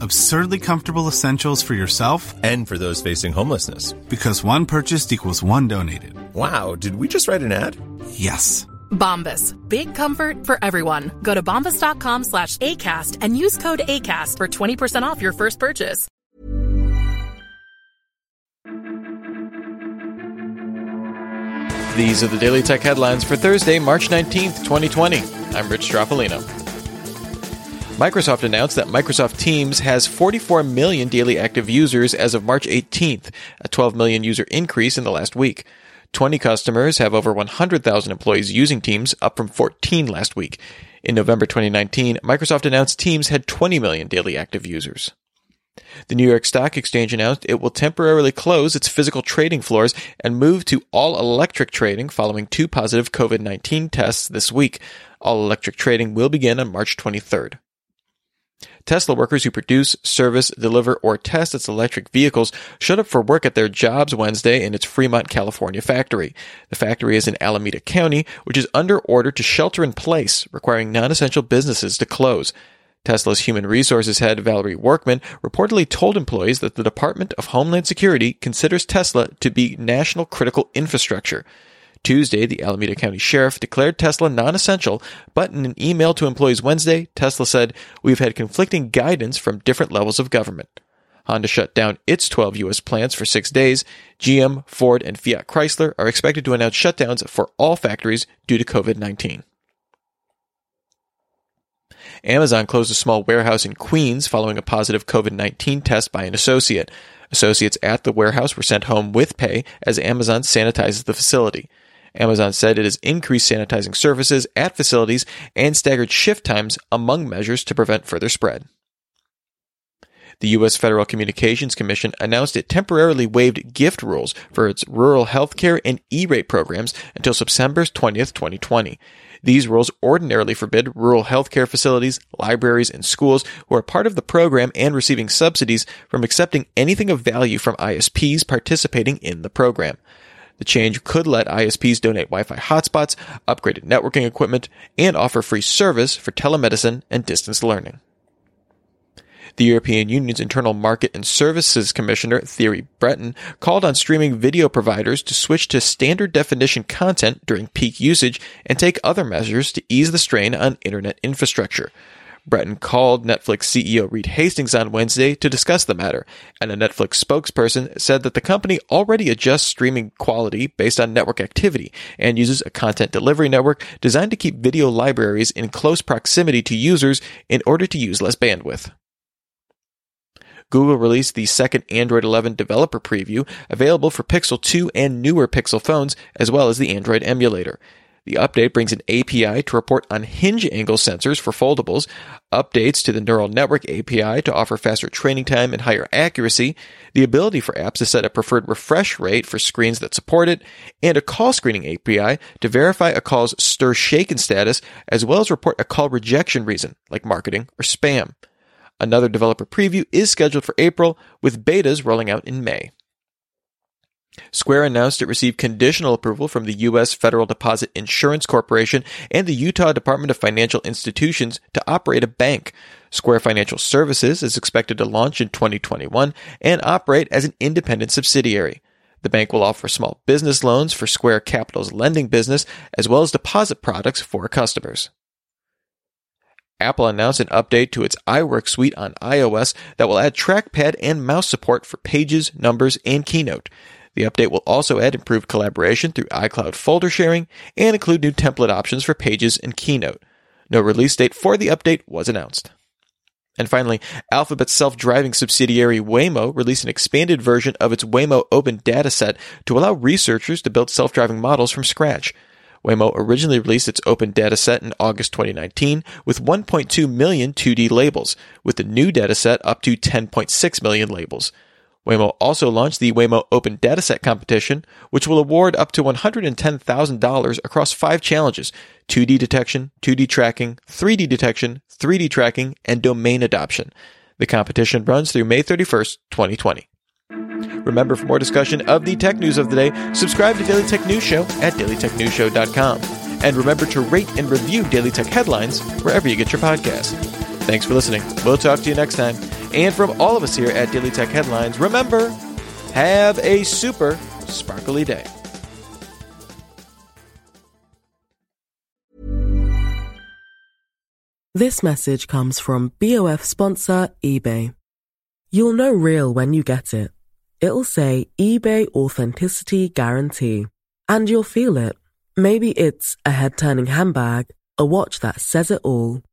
Absurdly comfortable essentials for yourself And for those facing homelessness. because one purchased equals one donated. Wow, did we just write an ad? Yes. Bombas. Big comfort for everyone. Go to bombas.com slash ACAST and use code ACAST for 20% off your first purchase. These are the Daily Tech headlines for Thursday, March 19th, 2020. I'm Rich Stroffolino. Microsoft announced that Microsoft Teams has 44 million daily active users as of March 18th, a 12 million user increase in the last week. 20 customers have over 100,000 employees using Teams, up from 14 last week. In November 2019, Microsoft announced Teams had 20 million daily active users. The New York Stock Exchange announced it will temporarily close its physical trading floors and move to all electric trading following two positive COVID 19 tests this week. All electric trading will begin on March 23rd. Tesla workers who produce, service, deliver, or test its electric vehicles showed up for work at their jobs Wednesday in its Fremont, California factory. The factory is in Alameda County, which is under order to shelter in place, requiring non essential businesses to close. Tesla's human resources head, Valerie Workman, reportedly told employees that the Department of Homeland Security considers Tesla to be national critical infrastructure. Tuesday, the Alameda County Sheriff declared Tesla non essential, but in an email to employees Wednesday, Tesla said, We've had conflicting guidance from different levels of government. Honda shut down its 12 U.S. plants for six days. GM, Ford, and Fiat Chrysler are expected to announce shutdowns for all factories due to COVID 19. Amazon closed a small warehouse in Queens following a positive COVID 19 test by an associate. Associates at the warehouse were sent home with pay as Amazon sanitizes the facility. Amazon said it has increased sanitizing services at facilities and staggered shift times among measures to prevent further spread. The U.S. Federal Communications Commission announced it temporarily waived gift rules for its rural healthcare and E-rate programs until September 20th, 2020. These rules ordinarily forbid rural healthcare facilities, libraries, and schools who are part of the program and receiving subsidies from accepting anything of value from ISPs participating in the program. The change could let ISPs donate Wi-Fi hotspots, upgraded networking equipment, and offer free service for telemedicine and distance learning. The European Union's Internal Market and Services Commissioner, Thierry Breton, called on streaming video providers to switch to standard definition content during peak usage and take other measures to ease the strain on internet infrastructure. Breton called Netflix CEO Reed Hastings on Wednesday to discuss the matter, and a Netflix spokesperson said that the company already adjusts streaming quality based on network activity and uses a content delivery network designed to keep video libraries in close proximity to users in order to use less bandwidth. Google released the second Android 11 developer preview, available for Pixel 2 and newer Pixel phones, as well as the Android emulator. The update brings an API to report on hinge angle sensors for foldables, updates to the neural network API to offer faster training time and higher accuracy, the ability for apps to set a preferred refresh rate for screens that support it, and a call screening API to verify a call's stir shaken status, as well as report a call rejection reason, like marketing or spam. Another developer preview is scheduled for April, with betas rolling out in May. Square announced it received conditional approval from the U.S. Federal Deposit Insurance Corporation and the Utah Department of Financial Institutions to operate a bank. Square Financial Services is expected to launch in 2021 and operate as an independent subsidiary. The bank will offer small business loans for Square Capital's lending business, as well as deposit products for customers. Apple announced an update to its iWork suite on iOS that will add trackpad and mouse support for Pages, Numbers, and Keynote. The update will also add improved collaboration through iCloud folder sharing and include new template options for Pages and Keynote. No release date for the update was announced. And finally, Alphabet's self-driving subsidiary Waymo released an expanded version of its Waymo Open dataset to allow researchers to build self-driving models from scratch. Waymo originally released its open dataset in August 2019 with 1.2 million 2D labels, with the new dataset up to 10.6 million labels. Waymo also launched the Waymo Open Dataset Competition, which will award up to $110,000 across five challenges 2D detection, 2D tracking, 3D detection, 3D tracking, and domain adoption. The competition runs through May 31st, 2020. Remember, for more discussion of the tech news of the day, subscribe to Daily Tech News Show at dailytechnewsshow.com. And remember to rate and review Daily Tech headlines wherever you get your podcast. Thanks for listening. We'll talk to you next time. And from all of us here at Daily Tech Headlines, remember, have a super sparkly day. This message comes from BOF sponsor eBay. You'll know real when you get it. It'll say eBay Authenticity Guarantee. And you'll feel it. Maybe it's a head turning handbag, a watch that says it all,